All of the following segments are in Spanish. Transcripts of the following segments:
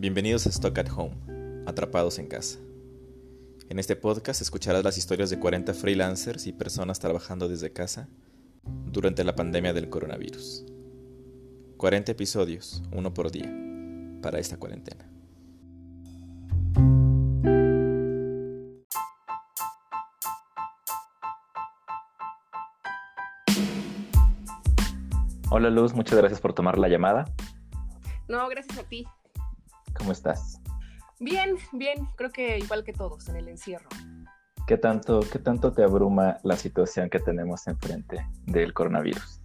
Bienvenidos a Stock at Home, Atrapados en Casa. En este podcast escucharás las historias de 40 freelancers y personas trabajando desde casa durante la pandemia del coronavirus. 40 episodios, uno por día, para esta cuarentena. Hola Luz, muchas gracias por tomar la llamada. No, gracias a ti. ¿Cómo estás? Bien, bien, creo que igual que todos en el encierro. ¿Qué tanto, qué tanto te abruma la situación que tenemos enfrente del coronavirus?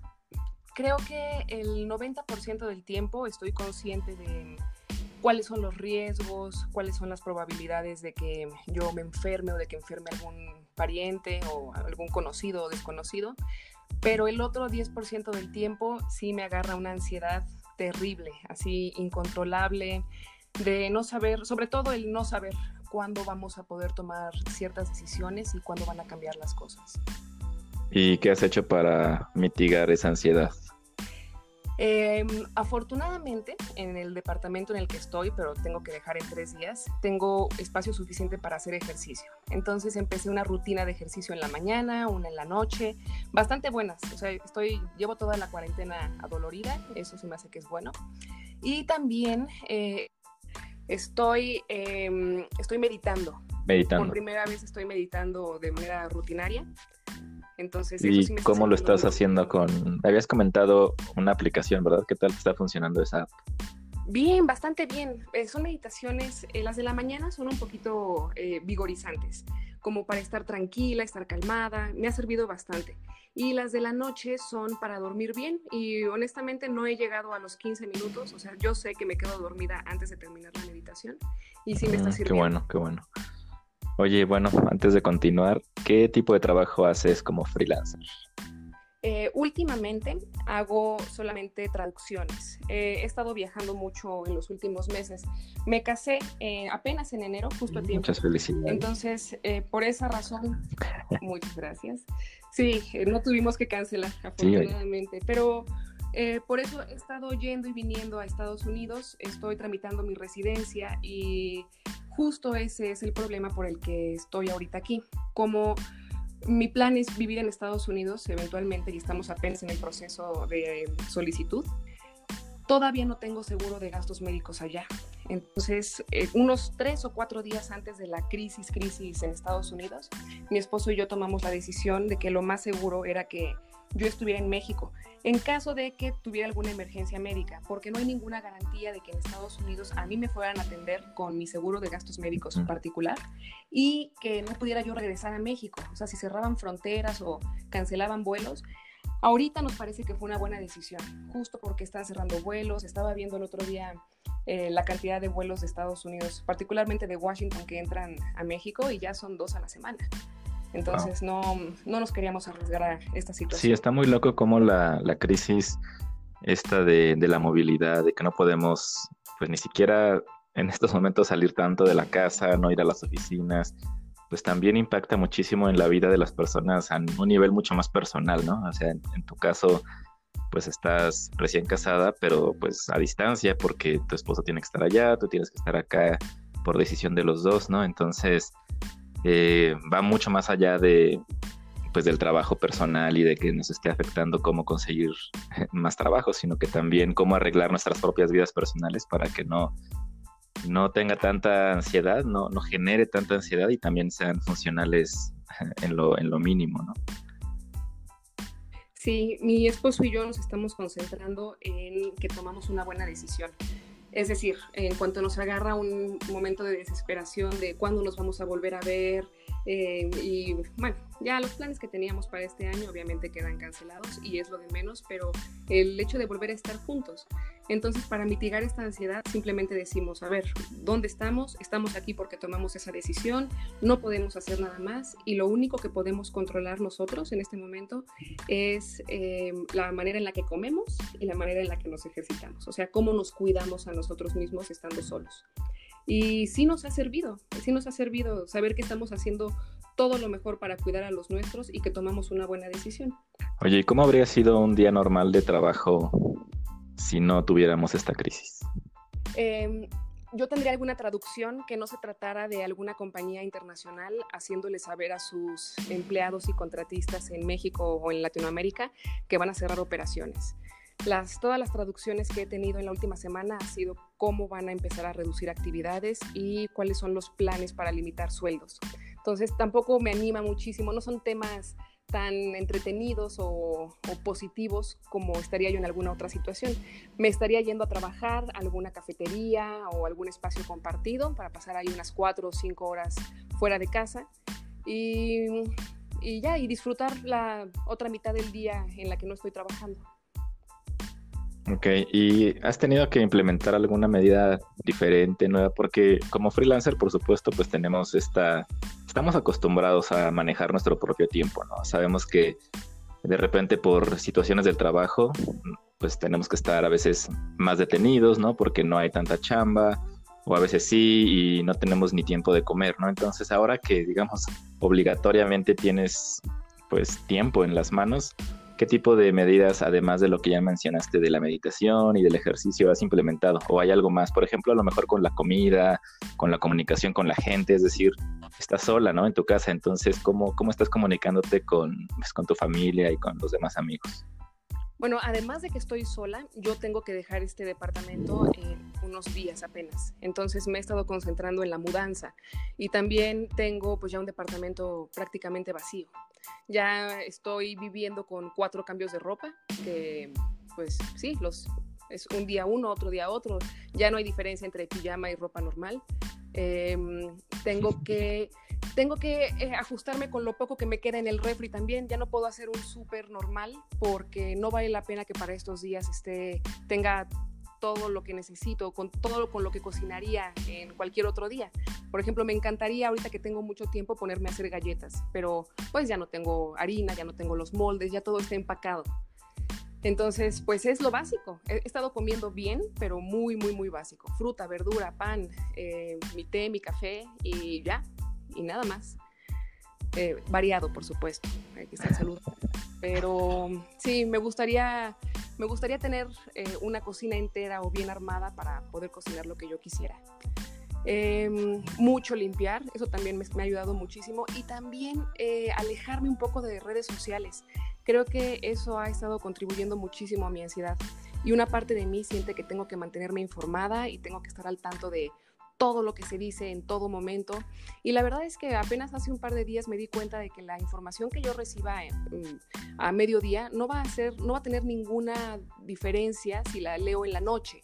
Creo que el 90% del tiempo estoy consciente de cuáles son los riesgos, cuáles son las probabilidades de que yo me enferme o de que enferme algún pariente o algún conocido o desconocido, pero el otro 10% del tiempo sí me agarra una ansiedad terrible, así incontrolable, de no saber, sobre todo el no saber cuándo vamos a poder tomar ciertas decisiones y cuándo van a cambiar las cosas. ¿Y qué has hecho para mitigar esa ansiedad? Em, afortunadamente, en el departamento en el que estoy, pero tengo que dejar en tres días, tengo espacio suficiente para hacer ejercicio. Entonces empecé una rutina de ejercicio en la mañana, una en la noche, bastante buenas. O sea, estoy, llevo toda la cuarentena adolorida, eso sí me hace que es bueno. Y también eh, estoy, em, estoy meditando. Meditando. Por primera vez estoy meditando de manera rutinaria. Entonces, ¿Y cómo lo estás haciendo con... Habías comentado una aplicación, ¿verdad? ¿Qué tal está funcionando esa app? Bien, bastante bien. Eh, son meditaciones, eh, las de la mañana son un poquito eh, vigorizantes, como para estar tranquila, estar calmada, me ha servido bastante. Y las de la noche son para dormir bien y honestamente no he llegado a los 15 minutos, o sea, yo sé que me quedo dormida antes de terminar la meditación y sí me está sirviendo. Qué bueno, qué bueno. Oye, bueno, antes de continuar, ¿qué tipo de trabajo haces como freelancer? Eh, últimamente hago solamente traducciones. Eh, he estado viajando mucho en los últimos meses. Me casé eh, apenas en enero, justo a tiempo. Muchas felicidades. Entonces, por esa razón, muchas gracias. Sí, no tuvimos que cancelar, afortunadamente, pero por eso he estado yendo y viniendo a Estados Unidos. Estoy tramitando mi residencia y justo ese es el problema por el que estoy ahorita aquí. Como mi plan es vivir en Estados Unidos eventualmente y estamos apenas en el proceso de solicitud, todavía no tengo seguro de gastos médicos allá. Entonces, eh, unos tres o cuatro días antes de la crisis, crisis en Estados Unidos, mi esposo y yo tomamos la decisión de que lo más seguro era que yo estuviera en México en caso de que tuviera alguna emergencia médica, porque no hay ninguna garantía de que en Estados Unidos a mí me fueran a atender con mi seguro de gastos médicos en particular y que no pudiera yo regresar a México. O sea, si cerraban fronteras o cancelaban vuelos, ahorita nos parece que fue una buena decisión, justo porque están cerrando vuelos. Estaba viendo el otro día eh, la cantidad de vuelos de Estados Unidos, particularmente de Washington, que entran a México y ya son dos a la semana. Entonces no, no nos queríamos arriesgar a esta situación. Sí, está muy loco como la, la crisis esta de, de, la movilidad, de que no podemos, pues ni siquiera en estos momentos salir tanto de la casa, no ir a las oficinas, pues también impacta muchísimo en la vida de las personas a un nivel mucho más personal, ¿no? O sea, en, en tu caso, pues estás recién casada, pero pues a distancia, porque tu esposo tiene que estar allá, tú tienes que estar acá por decisión de los dos, ¿no? Entonces, eh, va mucho más allá de pues del trabajo personal y de que nos esté afectando cómo conseguir más trabajo, sino que también cómo arreglar nuestras propias vidas personales para que no, no tenga tanta ansiedad, no, no genere tanta ansiedad y también sean funcionales en lo, en lo mínimo, ¿no? Sí, mi esposo y yo nos estamos concentrando en que tomamos una buena decisión. Es decir, en cuanto nos agarra un momento de desesperación de cuándo nos vamos a volver a ver, eh, y bueno, ya los planes que teníamos para este año obviamente quedan cancelados y es lo de menos, pero el hecho de volver a estar juntos. Entonces, para mitigar esta ansiedad, simplemente decimos, a ver, ¿dónde estamos? Estamos aquí porque tomamos esa decisión, no podemos hacer nada más y lo único que podemos controlar nosotros en este momento es eh, la manera en la que comemos y la manera en la que nos ejercitamos, o sea, cómo nos cuidamos a nosotros mismos estando solos. Y sí nos ha servido, sí nos ha servido saber que estamos haciendo todo lo mejor para cuidar a los nuestros y que tomamos una buena decisión. Oye, ¿y cómo habría sido un día normal de trabajo si no tuviéramos esta crisis? Eh, yo tendría alguna traducción que no se tratara de alguna compañía internacional haciéndole saber a sus empleados y contratistas en México o en Latinoamérica que van a cerrar operaciones. Las, todas las traducciones que he tenido en la última semana ha sido cómo van a empezar a reducir actividades y cuáles son los planes para limitar sueldos. Entonces tampoco me anima muchísimo, no son temas tan entretenidos o, positivos como estaría yo en alguna otra situación. Me estaría yendo a trabajar a alguna cafetería o algún espacio compartido para pasar ahí unas cuatro o cinco horas fuera de casa y, y ya, y disfrutar la otra mitad del día en la que no estoy trabajando. Ok, ¿y has tenido que implementar alguna medida diferente, nueva? Porque como freelancer, por supuesto, pues tenemos esta, estamos acostumbrados a manejar nuestro propio tiempo, ¿no? Sabemos que de repente por situaciones del trabajo, pues tenemos que estar a veces más detenidos, ¿no? Porque no hay tanta chamba, o a veces sí, y no tenemos ni tiempo de comer, ¿no? Entonces ahora que, digamos, obligatoriamente tienes, pues, tiempo en las manos, ¿Qué tipo de medidas, además de lo que ya mencionaste de la meditación y del ejercicio, has implementado? ¿O hay algo más? Por ejemplo, a lo mejor con la comida, con la comunicación con la gente, es decir, estás sola, ¿no? En tu casa, entonces, ¿cómo, cómo estás comunicándote con, pues, con tu familia y con los demás amigos? Bueno, además de que estoy sola, yo tengo que dejar este departamento en unos días apenas. Entonces me he estado concentrando en la mudanza y también tengo pues ya un departamento prácticamente vacío. Ya estoy viviendo con cuatro cambios de ropa, que pues sí, los es un día uno, otro día otro. Ya no hay diferencia entre pijama y ropa normal. Em, tengo que tengo que eh, ajustarme con lo poco que me queda en el refri también. Ya no puedo hacer un súper normal porque no vale la pena que para estos días esté, tenga todo lo que necesito, con todo con lo que cocinaría en cualquier otro día. Por ejemplo, me encantaría ahorita que tengo mucho tiempo ponerme a hacer galletas, pero pues ya no tengo harina, ya no tengo los moldes, ya todo está empacado. Entonces, pues es lo básico. He estado comiendo bien, pero muy, muy, muy básico. Fruta, verdura, pan, eh, mi té, mi café y ya, y nada más. Eh, variado, por supuesto, hay que estar saludable. Pero sí, me gustaría, me gustaría tener eh, una cocina entera o bien armada para poder cocinar lo que yo quisiera. Em, mucho limpiar, eso también me, ha ayudado muchísimo. Y también eh, alejarme un poco de redes sociales. Creo que eso ha estado contribuyendo muchísimo a mi ansiedad. Y una parte de mí siente que tengo que mantenerme informada y tengo que estar al tanto de todo lo que se dice en todo momento. Y la verdad es que apenas hace un par de días me di cuenta de que la información que yo reciba mm, a mediodía no va a ser, no va a tener ninguna diferencia si la leo en la noche.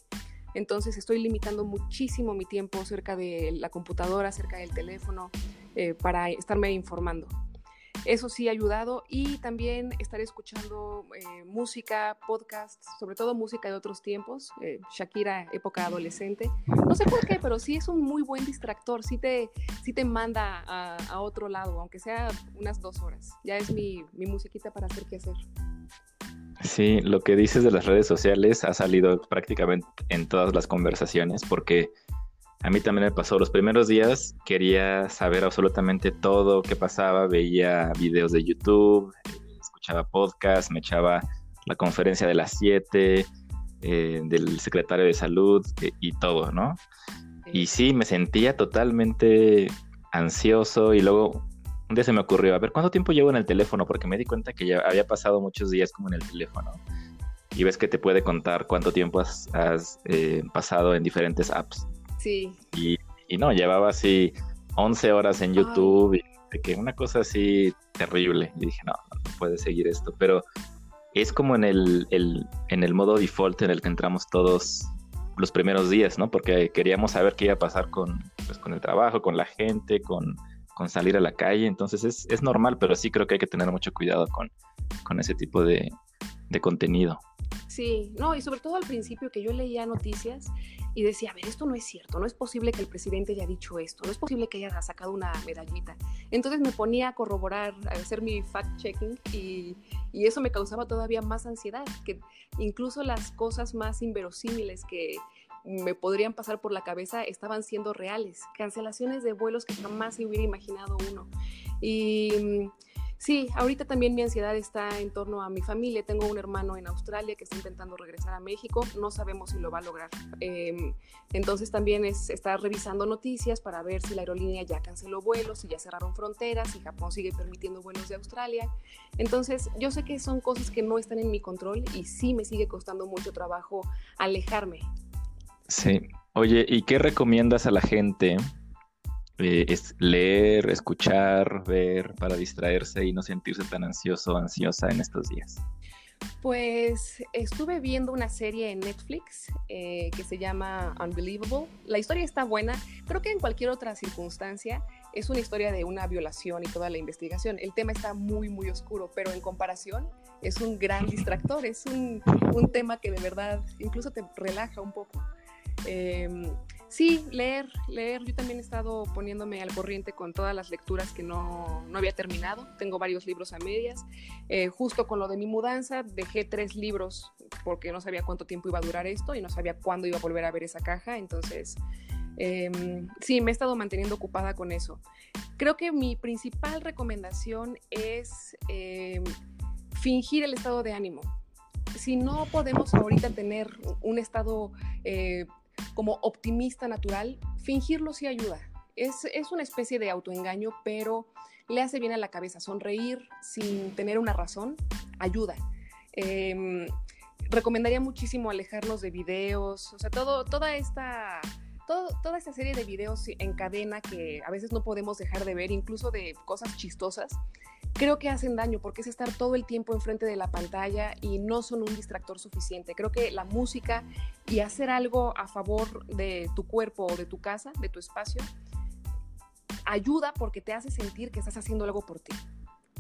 Entonces estoy limitando muchísimo mi tiempo cerca de la computadora, cerca del teléfono, eh, para estarme informando. Eso sí ha ayudado y también estaré escuchando eh, música, podcasts, sobre todo música de otros tiempos, eh, Shakira, época adolescente. No sé por qué, pero sí es un muy buen distractor, sí te, sí te manda a, otro lado, aunque sea unas dos horas. Ya es mi, mi musiquita para hacer qué hacer. Sí, lo que dices de las redes sociales ha salido prácticamente en todas las conversaciones porque a mí también me pasó. Los primeros días quería saber absolutamente todo qué pasaba, veía videos de YouTube, escuchaba podcasts, me echaba la conferencia de las 7 eh, del secretario de salud eh, y todo, ¿no? Y sí, me sentía totalmente ansioso y luego un día se me ocurrió, a ver, ¿cuánto tiempo llevo en el teléfono? Porque me di cuenta que ya había pasado muchos días como en el teléfono. Y ves que te puede contar cuánto tiempo has, eh, pasado en diferentes apps. Sí. Y, no, llevaba así 11 horas en YouTube y que una cosa así terrible. Y dije, no, no puede seguir esto. Pero es como en el, en el modo default en el que entramos todos los primeros días, ¿no? Porque queríamos saber qué iba a pasar con, pues, con el trabajo, con la gente, con, con salir a la calle. Entonces es, es, normal, pero sí creo que hay que tener mucho cuidado con, con ese tipo de, de contenido. Sí, no, y sobre todo al principio que yo leía noticias y decía, a ver, esto no es cierto, no es posible que el presidente haya dicho esto, no es posible que haya sacado una medallita. Entonces me ponía a corroborar, a hacer mi fact-checking y, y, eso me causaba todavía más ansiedad, que incluso las cosas más inverosímiles que me podrían pasar por la cabeza estaban siendo reales, cancelaciones de vuelos que jamás se hubiera imaginado uno. Y Sí, ahorita también mi ansiedad está en torno a mi familia. Tengo un hermano en Australia que está intentando regresar a México. No sabemos si lo va a lograr. Em, entonces también es estar revisando noticias para ver si la aerolínea ya canceló vuelos, si ya cerraron fronteras, si Japón sigue permitiendo vuelos de Australia. Entonces yo sé que son cosas que no están en mi control y sí me sigue costando mucho trabajo alejarme. Sí. Oye, ¿y qué recomiendas a la gente eh, es leer, escuchar, ver para distraerse y no sentirse tan ansioso o ansiosa en estos días? Pues estuve viendo una serie en Netflix eh, que se llama Unbelievable. La historia está buena. Creo que en cualquier otra circunstancia es una historia de una violación y toda la investigación. El tema está muy, muy oscuro, pero en comparación es un gran distractor. Es un, un tema que de verdad incluso te relaja un poco. Eh, Sí, leer, leer. Yo también he estado poniéndome al corriente con todas las lecturas que no, no había terminado. Tengo varios libros a medias. Eh, justo con lo de mi mudanza, dejé tres libros porque no sabía cuánto tiempo iba a durar esto y no sabía cuándo iba a volver a ver esa caja. Entonces, em, sí, me he estado manteniendo ocupada con eso. Creo que mi principal recomendación es em, fingir el estado de ánimo si no podemos ahorita tener un estado eh, como optimista natural, fingirlo sí ayuda. Es, una especie de autoengaño, pero le hace bien a la cabeza. Sonreír sin tener una razón ayuda. Em, recomendaría muchísimo alejarnos de videos, o sea, todo, toda esta... toda esta serie de videos en cadena que a veces no podemos dejar de ver, incluso de cosas chistosas, creo que hacen daño porque es estar todo el tiempo enfrente de la pantalla y no son un distractor suficiente. Creo que la música y hacer algo a favor de tu cuerpo o de tu casa, de tu espacio, ayuda porque te hace sentir que estás haciendo algo por ti.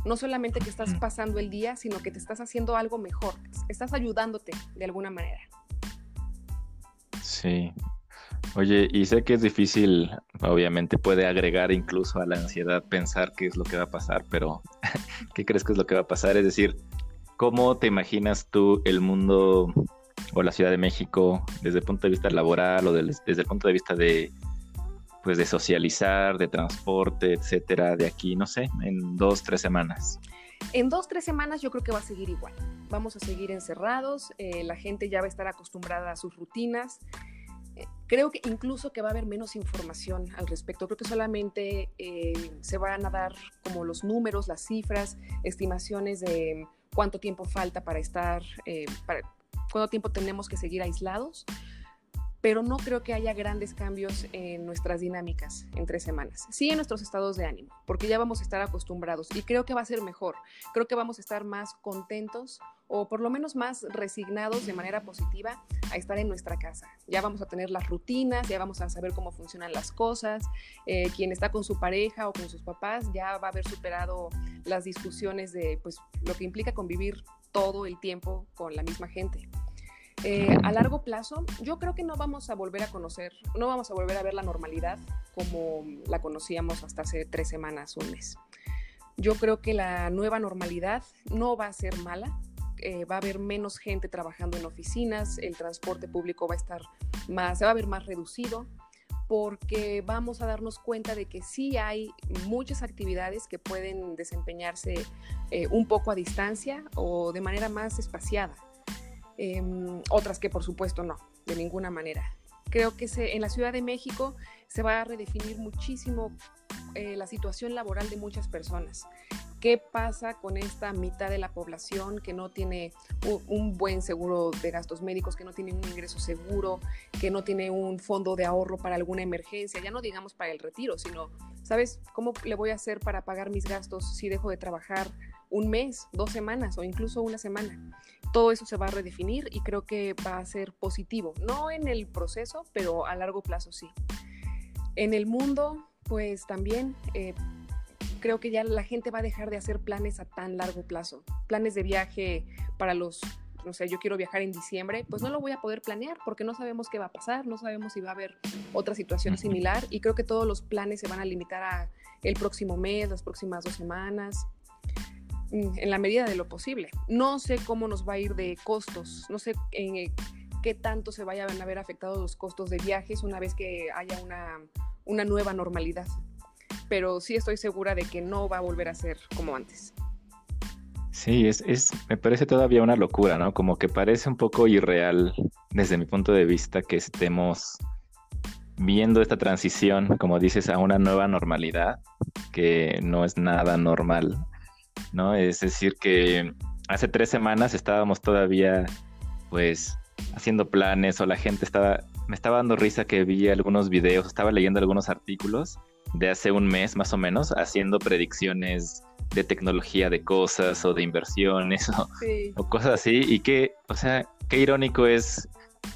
No solamente que estás pasando el día, sino que te estás haciendo algo mejor, estás ayudándote de alguna manera. Sí, Oye, y sé que es difícil, obviamente puede agregar incluso a la ansiedad pensar qué es lo que va a pasar, pero ¿qué crees que es lo que va a pasar? Es decir, ¿cómo te imaginas tú el mundo o la Ciudad de México desde el punto de vista laboral o desde el punto de vista de pues de socializar, de transporte, etcétera, de aquí, no sé, en dos, tres semanas? En dos, tres semanas yo creo que va a seguir igual. Vamos a seguir encerrados, eh, la gente ya va a estar acostumbrada a sus rutinas creo que incluso que va a haber menos información al respecto. Creo que solamente eh, se van a dar como los números, las cifras, estimaciones de cuánto tiempo falta para estar, eh, para, cuánto tiempo tenemos que seguir aislados pero no creo que haya grandes cambios en nuestras dinámicas en tres semanas. Sí en nuestros estados de ánimo, porque ya vamos a estar acostumbrados y creo que va a ser mejor. Creo que vamos a estar más contentos o por lo menos más resignados de manera positiva a estar en nuestra casa. Ya vamos a tener las rutinas, ya vamos a saber cómo funcionan las cosas. Eh, quien está con su pareja o con sus papás ya va a haber superado las discusiones de pues, lo que implica convivir todo el tiempo con la misma gente. Eh, a largo plazo, yo creo que no vamos a volver a conocer, no vamos a volver a ver la normalidad como la conocíamos hasta hace tres semanas, un mes. Yo creo que la nueva normalidad no va a ser mala, eh, va a haber menos gente trabajando en oficinas, el transporte público va a estar más, se va a ver más reducido, porque vamos a darnos cuenta de que sí hay muchas actividades que pueden desempeñarse eh, un poco a distancia o de manera más espaciada. Em, otras que por supuesto no, de ninguna manera. Creo que en la Ciudad de México se va a redefinir muchísimo eh, la situación laboral de muchas personas. ¿Qué pasa con esta mitad de la población que no tiene un, buen seguro de gastos médicos, que no tiene un ingreso seguro, que no tiene un fondo de ahorro para alguna emergencia? Ya no digamos para el retiro, sino, ¿sabes cómo le voy a hacer para pagar mis gastos si dejo de trabajar un mes, dos semanas o incluso una semana? Todo eso se va a redefinir y creo que va a ser positivo, no en el proceso, pero a largo plazo sí. En el mundo, pues también eh, creo que ya la gente va a dejar de hacer planes a tan largo plazo, planes de viaje para los, no sé, yo quiero viajar en diciembre, pues no lo voy a poder planear porque no sabemos qué va a pasar, no sabemos si va a haber otra situación similar y creo que todos los planes se van a limitar a el próximo mes, las próximas dos semanas en la medida de lo posible. No sé cómo nos va a ir de costos, no sé en eh, qué tanto se vayan a ver afectados los costos de viajes una vez que haya una, una nueva normalidad, pero sí estoy segura de que no va a volver a ser como antes. Sí, es, es, me parece todavía una locura, ¿no? Como que parece un poco irreal desde mi punto de vista que estemos viendo esta transición, como dices, a una nueva normalidad, que no es nada normal, ¿no? Es decir, que hace tres semanas estábamos todavía, pues, haciendo planes o la gente estaba, me estaba dando risa que vi algunos videos, estaba leyendo algunos artículos de hace un mes más o menos, haciendo predicciones de tecnología de cosas o de inversiones o, o cosas así, y que, o sea, qué irónico es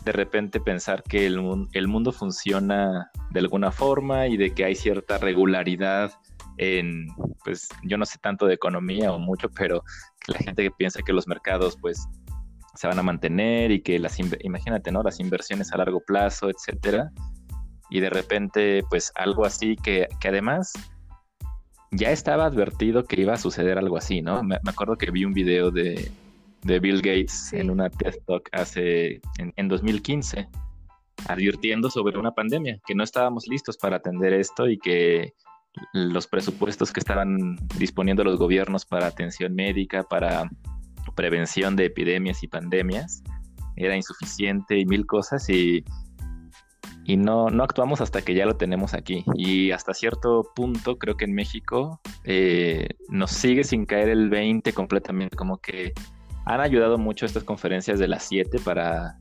de repente pensar que el, el, mundo funciona de alguna forma y de que hay cierta regularidad en, pues yo no sé tanto de economía o mucho, pero la gente que piensa que los mercados pues se van a mantener y que las, imagínate, ¿no? Las inversiones a largo plazo, etcétera. Y de repente, pues algo así que, que además ya estaba advertido que iba a suceder algo así, ¿no? Me, me acuerdo que vi un video de, de Bill Gates en una TED Talk hace, en, 2015, advirtiendo sobre una pandemia, que no estábamos listos para atender esto y que los presupuestos que estaban disponiendo los gobiernos para atención médica, para prevención de epidemias y pandemias, era insuficiente y mil cosas y, y no, no actuamos hasta que ya lo tenemos aquí. Y hasta cierto punto creo que en México eh, nos sigue sin caer el 20 completamente, como que han ayudado mucho estas conferencias de las 7 para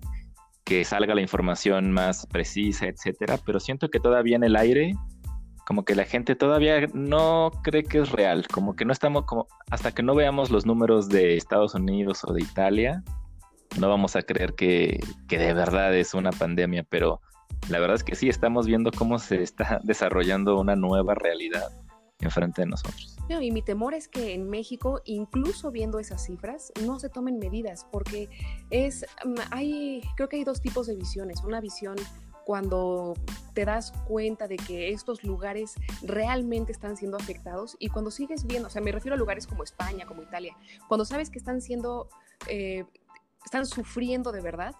que salga la información más precisa, etcétera, pero siento que todavía en el aire, como que la gente todavía no cree que es real, como que no estamos, como hasta que no veamos los números de Estados Unidos o de Italia, no vamos a creer que, que de verdad es una pandemia, pero la verdad es que sí, estamos viendo cómo se está desarrollando una nueva realidad enfrente de nosotros. y mi temor es que en México, incluso viendo esas cifras, no se tomen medidas, porque es, mm, hay, creo que hay dos tipos de visiones. Una visión cuando te das cuenta de que estos lugares realmente están siendo afectados y cuando sigues viendo, o sea, me refiero a lugares como España, como Italia, cuando sabes que están siendo, eh, están sufriendo de verdad,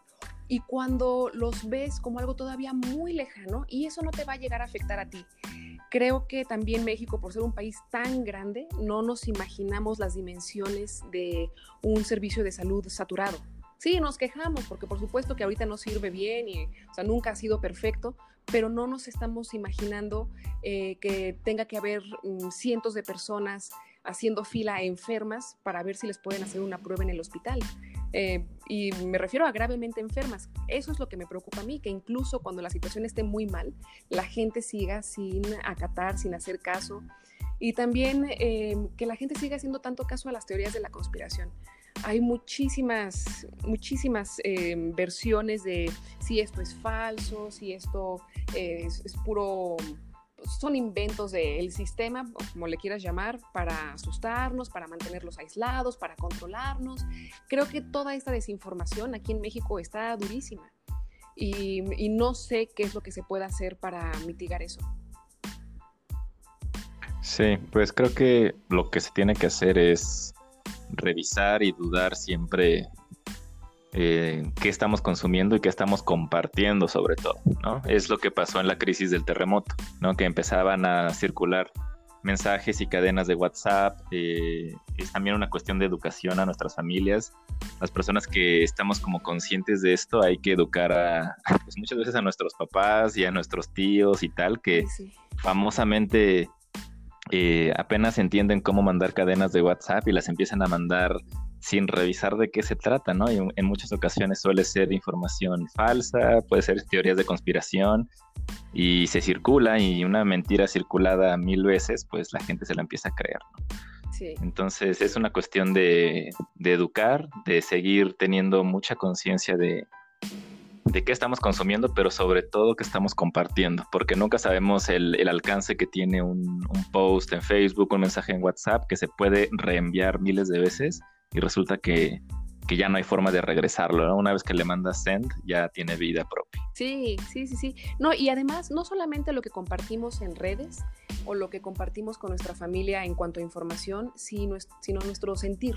y cuando los ves como algo todavía muy lejano y eso no te va a llegar a afectar a ti. Creo que también México, por ser un país tan grande, no nos imaginamos las dimensiones de un servicio de salud saturado. Sí, nos quejamos porque por supuesto que ahorita no sirve bien y nunca ha sido perfecto, pero no nos estamos imaginando eh, que tenga que haber mm, cientos de personas haciendo fila enfermas para ver si les pueden hacer una prueba en el hospital. Eh, y me refiero a gravemente enfermas. Eso es lo que me preocupa a mí, que incluso cuando la situación esté muy mal, la gente siga sin acatar, sin hacer caso. Y también eh, que la gente siga haciendo tanto caso a las teorías de la conspiración. Hay muchísimas, muchísimas eh, versiones de si esto es falso, si esto es puro son inventos del sistema, como le quieras llamar, para asustarnos, para mantenerlos aislados, para controlarnos. Creo que toda esta desinformación aquí en México está durísima y, y no sé qué es lo que se puede hacer para mitigar eso. Sí, pues creo que lo que se tiene que hacer es revisar y dudar siempre eh, qué estamos consumiendo y qué estamos compartiendo sobre todo, ¿no? Es lo que pasó en la crisis del terremoto, ¿no? Que empezaban a circular mensajes y cadenas de WhatsApp. Eh, es también una cuestión de educación a nuestras familias. Las personas que estamos como conscientes de esto, hay que educar a, pues muchas veces a nuestros papás y a nuestros tíos y tal, que famosamente eh, apenas entienden cómo mandar cadenas de WhatsApp y las empiezan a mandar sin revisar de qué se trata, ¿no? Y en muchas ocasiones suele ser información falsa, puede ser teorías de conspiración y se circula y una mentira circulada mil veces, pues la gente se la empieza a creer, ¿no? Sí. Entonces es una cuestión de, educar, de seguir teniendo mucha conciencia de, de qué estamos consumiendo, pero sobre todo qué estamos compartiendo, porque nunca sabemos el, alcance que tiene un, post en Facebook, un mensaje en WhatsApp que se puede reenviar miles de veces y resulta que, ya no hay forma de regresarlo. Una vez que le mandas send, ya tiene vida propia. Sí, sí, sí, sí. No, y además, no solamente lo que compartimos en redes o lo que compartimos con nuestra familia en cuanto a información, sino nuestro sentir.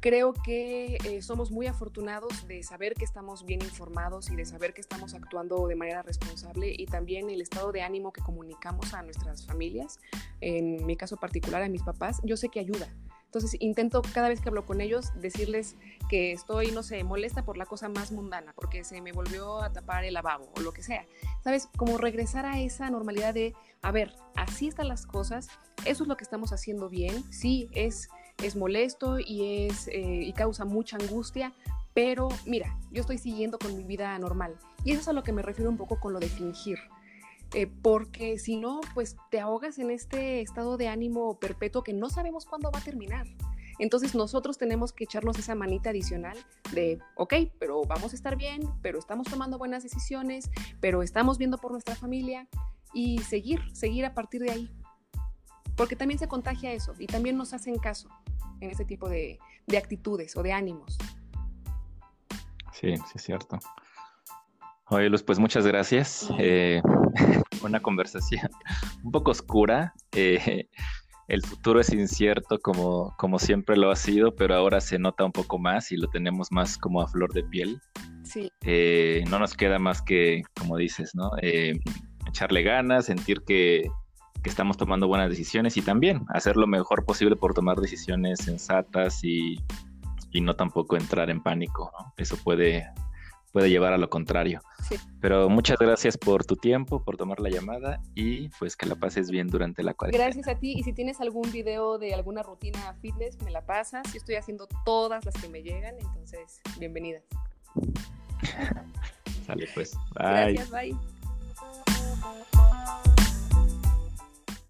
Creo que eh, somos muy afortunados de saber que estamos bien informados y de saber que estamos actuando de manera responsable y también el estado de ánimo que comunicamos a nuestras familias, en mi caso particular a mis papás, yo sé que ayuda Entonces intento cada vez que hablo con ellos decirles que estoy, no sé, molesta por la cosa más mundana, porque se me volvió a tapar el lavabo o lo que sea. ¿Sabes? Como regresar a esa normalidad de, a ver, así están las cosas, eso es lo que estamos haciendo bien, sí, es, es molesto y, es, eh, y causa mucha angustia, pero mira, yo estoy siguiendo con mi vida normal. Y eso es a lo que me refiero un poco con lo de fingir. Eh, porque si no, pues te ahogas en este estado de ánimo perpetuo que no sabemos cuándo va a terminar. Entonces nosotros tenemos que echarnos esa manita adicional de, ok, pero vamos a estar bien, pero estamos tomando buenas decisiones, pero estamos viendo por nuestra familia y seguir, seguir a partir de ahí. Porque también se contagia eso y también nos hacen caso en ese tipo de, de actitudes o de ánimos. Sí, sí es cierto. Oye, Luz, pues muchas gracias. Eh, una conversación un poco oscura. Eh, el futuro es incierto como, como siempre lo ha sido, pero ahora se nota un poco más y lo tenemos más como a flor de piel. Sí. Eh, no nos queda más que, como dices, ¿no? echarle ganas, sentir que, que, estamos tomando buenas decisiones y también hacer lo mejor posible por tomar decisiones sensatas y, y no tampoco entrar en pánico, ¿no? Eso puede puede llevar a lo contrario. Pero muchas gracias por tu tiempo, por tomar la llamada y pues que la pases bien durante la cuarentena. Gracias a ti y si tienes algún video de alguna rutina fitness, me la pasas. Yo estoy haciendo todas las que me llegan, entonces bienvenidas. Sale pues. Bye. Gracias, bye.